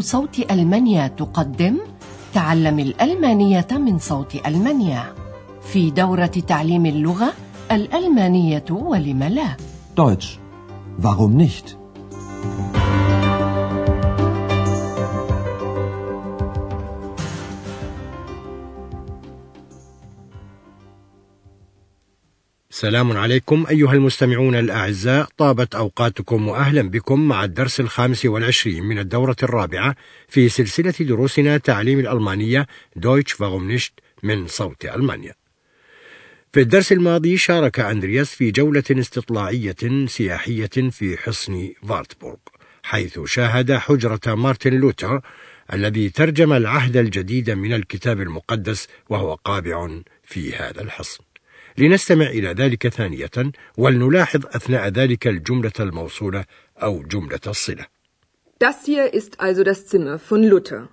صوت ألمانيا تقدم تعلم الألمانية من صوت ألمانيا في دورة تعليم اللغة الألمانية ولم لا Deutsch. Warum nicht? سلام عليكم أيها المستمعون الأعزاء. طابت أوقاتكم وأهلا بكم مع الدرس الخامس والعشرين من الدورة الرابعة في سلسلة دروسنا تعليم الألمانية Deutsch warum nicht من صوت ألمانيا. في الدرس الماضي شارك أندرياس في جولة استطلاعية سياحية في حصن فارتبورغ حيث شاهد حجرة مارتن لوتر الذي ترجم العهد الجديد من الكتاب المقدس وهو قابع في هذا الحصن. لنستمع إلى ذلك ثانية ولنلاحظ أثناء ذلك الجملة الموصولة أو جملة الصلة. Das hier ist also das Zimmer von Luther.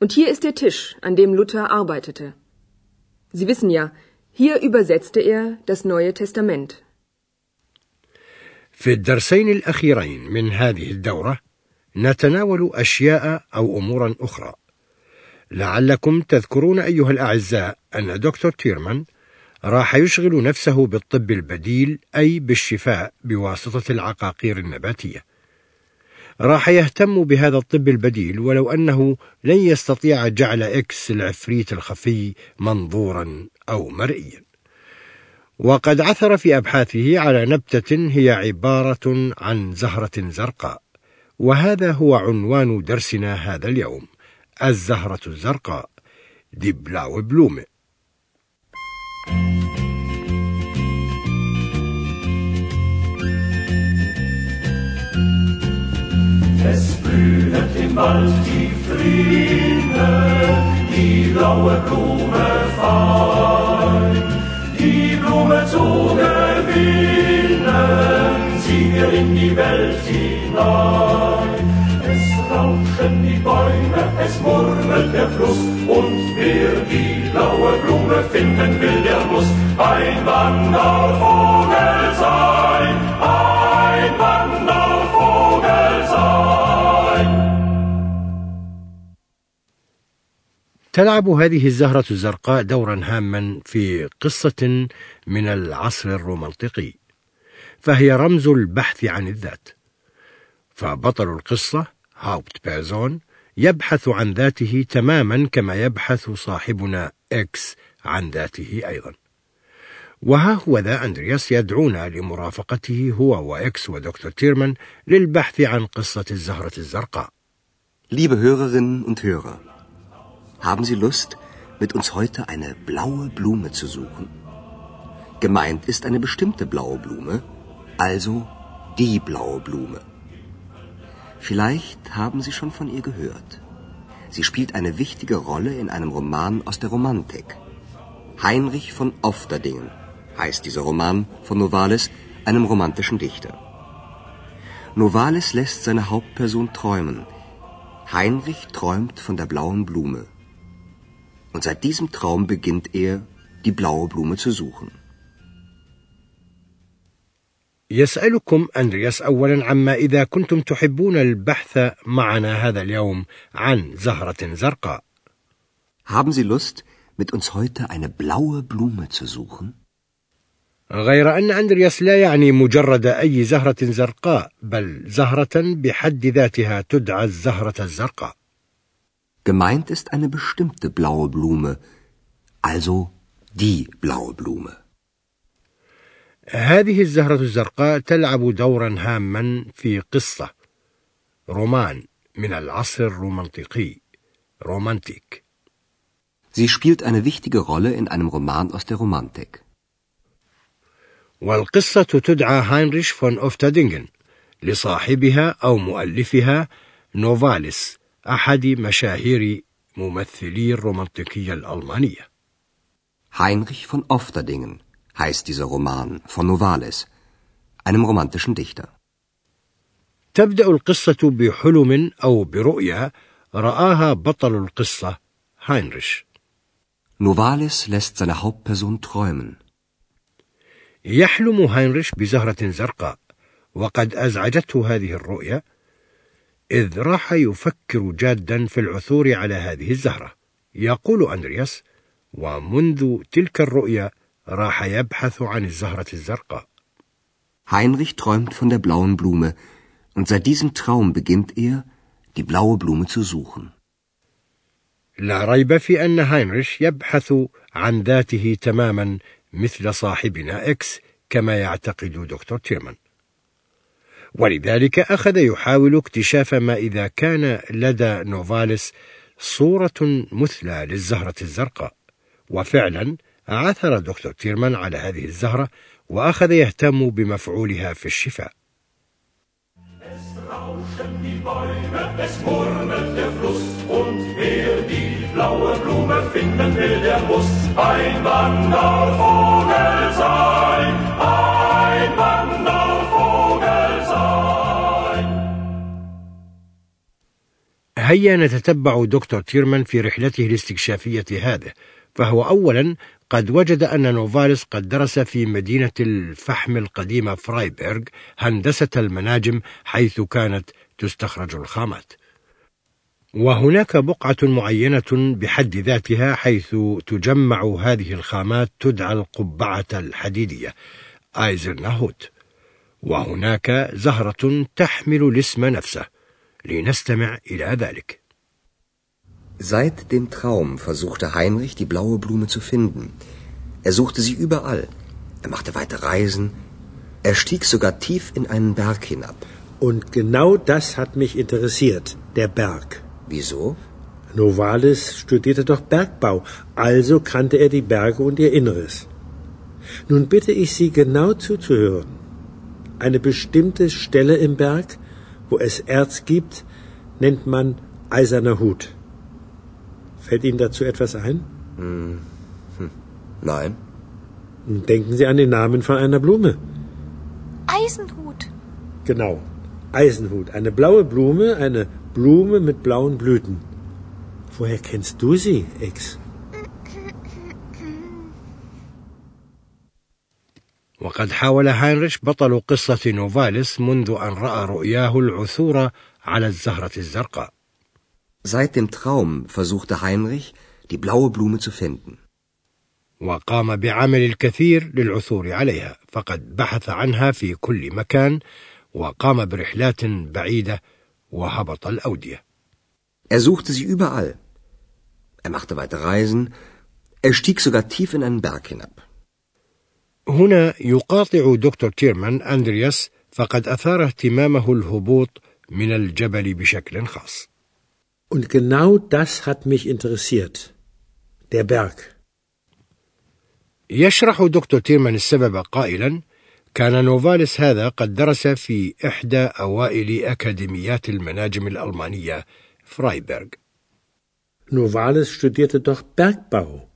Und hier ist der Tisch, an dem Luther arbeitete. Sie wissen ja, hier übersetzte er das Neue Testament. في الدرسين الأخيرين من هذه الدورة نتناول أشياء أو أمورا أخرى. لعلكم تذكرون أيها الأعزاء أن دكتور تيرمان راح يشغل نفسه بالطب البديل أي بالشفاء بواسطة العقاقير النباتية. راح يهتم بهذا الطب البديل ولو أنه لن يستطيع جعل إكس العفريت الخفي منظورا أو مرئيا. وقد عثر في أبحاثه على نبتة هي عبارة عن زهرة زرقاء، وهذا هو عنوان درسنا هذا اليوم: الزهرة الزرقاء، دي بلاو بلومه. Im Wald die Fliene, die blaue Blume fein. Die Blume zu gewinnen, zieh wir in die Welt hinein. Es rauschen die Bäume, es murmelt der Fluss, und wer die blaue Blume finden will, der muss ein Wandervogel تلعب هذه الزهرة الزرقاء دورا هاما في قصة من العصر الرومانطيقي، فهي رمز البحث عن الذات. فبطل القصة Hauptperson يبحث عن ذاته تماما كما يبحث صاحبنا إكس عن ذاته أيضا. وها هو ذا أندرياس يدعونا لمرافقته هو وإكس ودكتور تيرمان للبحث عن قصة الزهرة الزرقاء. Liebe Hörerinnen und Hörer, haben Sie Lust, mit uns heute eine blaue Blume zu suchen? Gemeint ist eine bestimmte blaue Blume, also die blaue Blume. Vielleicht haben Sie schon von ihr gehört. Sie spielt eine wichtige Rolle in einem Roman aus der Romantik. Heinrich von Ofterdingen heißt dieser Roman von Novalis, einem romantischen Dichter. Novalis lässt seine Hauptperson träumen. Heinrich träumt von der blauen Blume. Und seit diesem Traum beginnt er, die blaue Blume zu suchen. يسألكم أندرياس أولا عما إذا كنتم تحبون البحث معنا هذا اليوم عن زهرة زرقاء. Haben Sie Lust, mit uns heute eine blaue Blume zu suchen? غير أن أندرياس لا يعني مجرد أي زهرة زرقاء، بل زهرة بحد ذاتها تدعى الزهرة الزرقاء. Gemeint ist eine bestimmte blaue Blume, also die blaue Blume. هذه الزهرة الزرقاء تلعب دورا هاما في قصة رومان من العصر الرومانطيقي رومانتيك Sie spielt eine wichtige Rolle in einem Roman aus der Romantik. والقصة تدعى هاينريش فون أوفتادينغن لصاحبها أو مؤلفها نوفاليس أحد مشاهير ممثلي الرومانتيكية الألمانية Heinrich von Ofterdingen heißt dieser Roman von Novalis, einem romantischen Dichter. تبدأ القصة بحلم أو برؤيا رآها بطل القصة هاينريش Novalis lässt seine Hauptperson träumen. يحلم هاينريش بزهرة زرقاء وقد أزعجته هذه الرؤيا إذ راح يفكر جادا في العثور على هذه الزهرة. يقول أندرياس ومنذ تلك الرؤيا راح يبحث عن الزهرة الزرقاء. Heinrich träumt von der blauen Blume und seit diesem Traum beginnt er, die blaue Blume zu suchen. لا ريب في أن هاينريش يبحث عن ذاته تماما مثل صاحبنا إكس كما يعتقد دكتور تيرمان. ولذلك أخذ يحاول اكتشاف ما إذا كان لدى نوفاليس صورة مثلى للزهرة الزرقاء. وفعلا عثر دكتور تيرمان على هذه الزهرة وأخذ يهتم بمفعولها في الشفاء. Blaue Blume finden will, der muss ein Wandervogel sein, هيا نتتبع دكتور تيرمان في رحلته الاستكشافية هذه فهو أولا قد وجد أن نوفاليس قد درس في مدينة الفحم القديمة فرايبرغ هندسة المناجم حيث كانت تستخرج الخامات. وهناك بقعة معينة بحد ذاتها حيث تجمع هذه الخامات تدعى القبعة الحديدية آيزرناهوت وهناك زهرة تحمل الاسم نفسه. لنستمع إلى ذلك Seit dem Traum versuchte Heinrich, die blaue Blume zu finden. Er suchte sie überall. Er machte weite Reisen. Er stieg sogar tief in einen Berg hinab. Und genau das hat mich interessiert, der Berg. Wieso? Novalis studierte doch Bergbau, also kannte er die Berge und ihr Inneres. Nun bitte ich Sie genau zuzuhören. Eine bestimmte Stelle im Berg, wo es Erz gibt, nennt man eiserner Hut. Fällt Ihnen dazu etwas ein? Hm. Hm. Nein. Denken Sie an den Namen von einer Blume. Eisenhut. Genau. Eisenhut. Eine blaue Blume, eine Blume mit blauen Blüten. Woher kennst du sie, Ex? وقد حاول هاينريش بطل قصة نوفاليس منذ أن رأى رؤياه العثور على الزهرة الزرقاء. Seit dem Traum versuchte Heinrich, die blaue Blume zu finden. وقام بعمل الكثير للعثور عليها، فقد بحث عنها في كل مكان، وقام برحلات بعيدة وهبط الأودية. Er suchte sie überall. Er machte weite Reisen. Er stieg sogar tief in einen Berg hinab. هنا يقاطع دكتور تيرمان أندرياس فقد أثار اهتمامه الهبوط من الجبل بشكل خاص. Und genau das hat mich interessiert. Der Berg. يشرح دكتور تيرمان السبب قائلا: كان نوفاليس هذا قد درس في إحدى أوائل أكاديميات المناجم الألمانية فرايبرغ. Novalis studierte doch Bergbau.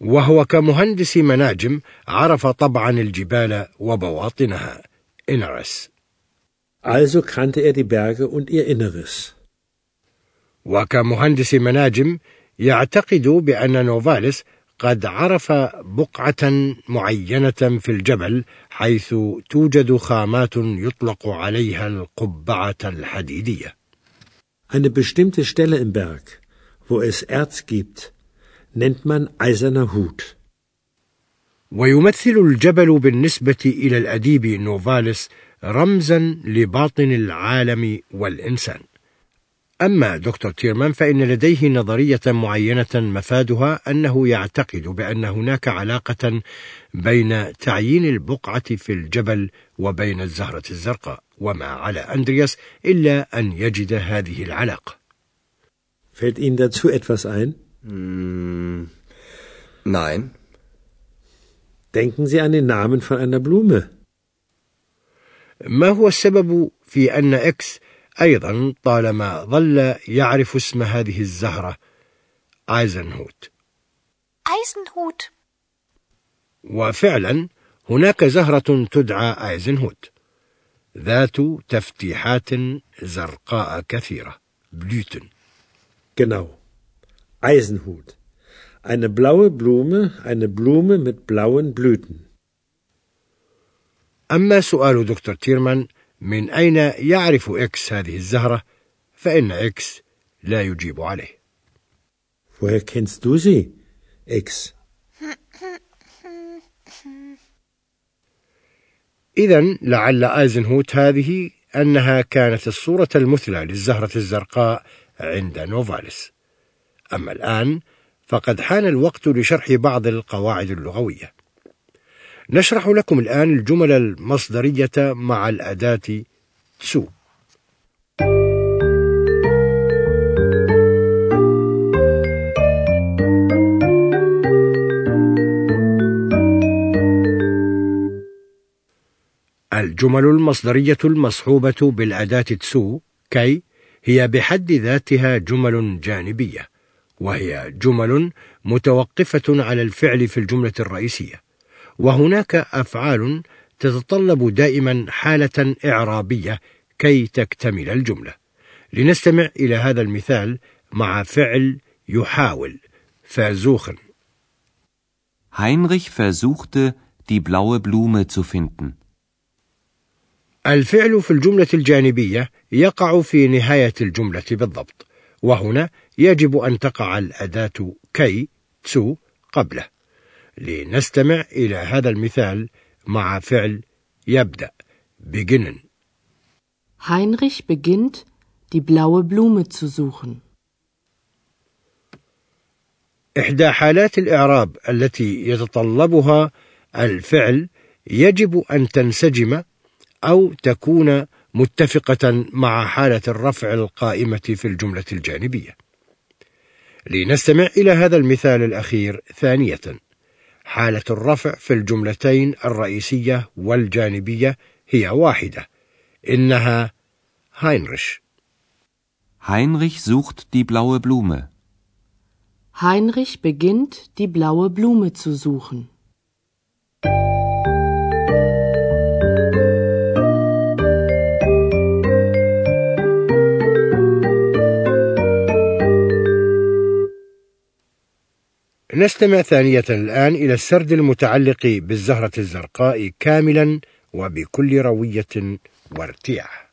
وهو كمهندس مناجم عرف طبعا الجبال وبواطنها إنرس. Also kannte er die Berge und ihr Inneres. وكمهندس مناجم يعتقد بأن نوفاليس قد عرف بقعة معينة في الجبل حيث توجد خامات يطلق عليها القبعة الحديدية. Eine bestimmte Stelle im Berg, wo es Erz gibt, nennt man eiserner Hut. ويمثل الجبل بالنسبة إلى الأديب نوفاليس رمزا لباطن العالم والإنسان. أما دكتور تيرمان فإن لديه نظرية معينة مفادها أنه يعتقد بأن هناك علاقة بين تعيين البقعة في الجبل وبين الزهرة الزرقاء، وما على أندرياس إلا أن يجد هذه العلاقة. Fällt Ihnen dazu etwas ein? Hm, nein. Denken Sie an den Namen von einer Blume. ما هو السبب في أن إكس أيضا طالما ظل يعرف اسم هذه الزهرة آيزنهوت Eisenhut. وفعلا هناك زهرة تدعى Eisenhut ذات تفتيحات زرقاء كثيرة Blüten Genau. Eisenhut. Eine blaue Blume, eine Blume mit blauen Blüten. أما سؤال دكتور تيرمان من أين يعرف إكس هذه الزهرة فإن إكس لا يجيب عليه Woher kennst du sie, X? إذا لعل آيزنهوت هذه أنها كانت الصورة المثلى للزهرة الزرقاء عند نوفاليس أما الآن فقد حان الوقت لشرح بعض القواعد اللغوية. نشرح لكم الآن الجمل المصدرية مع الأداة تسو. الجمل المصدرية المصحوبة بالأداة تسو كي هي بحد ذاتها جمل جانبية. وهي جمل متوقفة على الفعل في الجملة الرئيسية. وهناك أفعال تتطلب دائما حالة إعرابية كي تكتمل الجملة. لنستمع إلى هذا المثال مع فعل يحاول. versuchen Heinrich versuchte, die blaue Blume zu finden. الفعل في الجملة الجانبية يقع في نهاية الجملة بالضبط. وهنا يجب أن تقع الأداة كي تسو قبله. لنستمع إلى هذا المثال مع فعل يبدأ. Beginnen. Heinrich beginnt, die blaue Blume zu suchen. إحدى حالات الإعراب التي يتطلبها الفعل يجب أن تنسجم أو تكون متفقة مع حالة الرفع القائمة في الجملة الجانبية. لنستمع إلى هذا المثال الأخير ثانية. حالة الرفع في الجملتين الرئيسية والجانبية هي واحدة. إنها هاينريش. Heinrich sucht die blaue Blume. Heinrich beginnt, die blaue Blume zu suchen. نستمع ثانية الآن إلى السرد المتعلق بالزهرة الزرقاء كاملا وبكل روية وارتياح.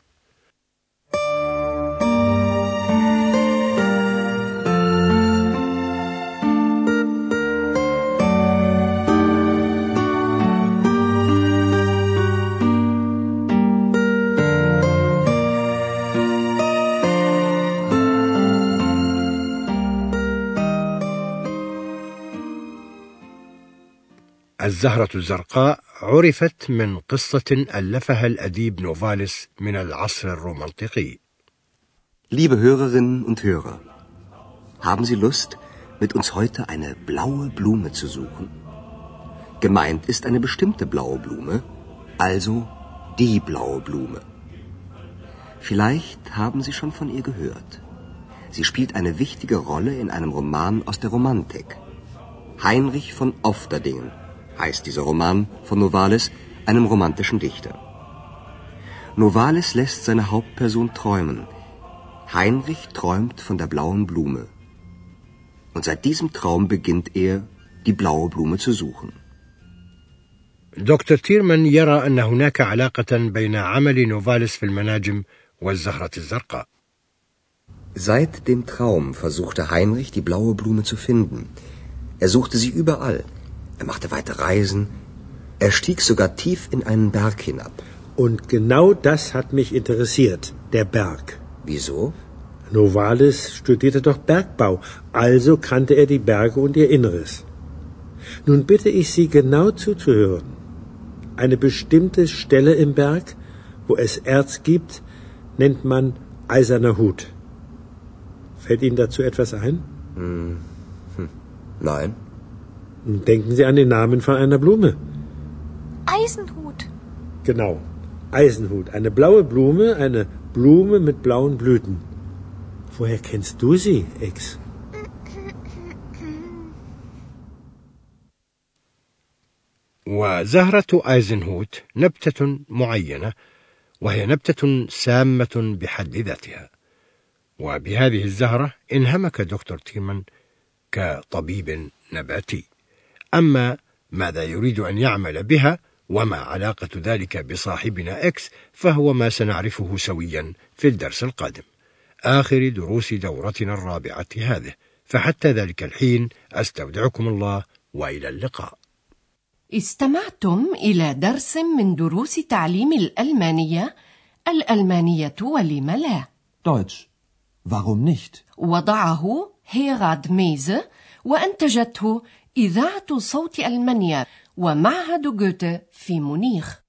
الزهرة الزرقاء عرفت من قصة ألفها الأديب نوفاليس من العصر الرومانتيقي. Liebe Hörerinnen und Hörer, haben Sie Lust, mit uns heute eine blaue Blume zu suchen? Gemeint ist eine bestimmte blaue Blume, also die blaue Blume. Vielleicht haben Sie schon von ihr gehört. Sie spielt eine wichtige Rolle in einem Roman aus der Romantik. Heinrich von Ofterdingen heißt dieser Roman von Novalis, einem romantischen Dichter. Novalis lässt seine Hauptperson träumen. Heinrich träumt von der blauen Blume. Und seit diesem Traum beginnt er, die blaue Blume zu suchen. دكتور تيرمان يرى أن هناك علاقة بين عمل نوفاليس في المناجم والزهرة الزرقاء. Seit dem Traum versuchte Heinrich, die blaue Blume zu finden. Er suchte sie überall. er machte weite Reisen. Er stieg sogar tief in einen Berg hinab. Und genau das hat mich interessiert, der Berg. Wieso? Novalis studierte doch Bergbau, also kannte er die Berge und ihr Inneres. Nun bitte ich Sie genau zuzuhören. Eine bestimmte Stelle im Berg, wo es Erz gibt, nennt man eiserner Hut. Fällt Ihnen dazu etwas ein? Hm. Hm. Nein. Denken Sie an den Namen von einer Blume. Eisenhut. Genau. Eisenhut. Eine blaue Blume, eine Blume mit blauen Blüten. Woher kennst du sie, Ex? وزهرة آيزنهوت نبتة معينة وهي نبتة سامة بحد ذاتها وبهذه الزهرة انهمك دكتور تيمان كطبيب نباتي أما ماذا يريد أن يعمل بها وما علاقة ذلك بصاحبنا إكس فهو ما سنعرفه سويا في الدرس القادم. آخر دروس دورتنا الرابعة هذه. فحتى ذلك الحين أستودعكم الله وإلى اللقاء. استمعتم إلى درس من دروس تعليم الألمانية. الألمانية ولم لا؟ Deutsch. Warum nicht? وضعه هيراد ميزه وأنتجته إذاعة صوت ألمانيا ومعهد جوته في مونيخ.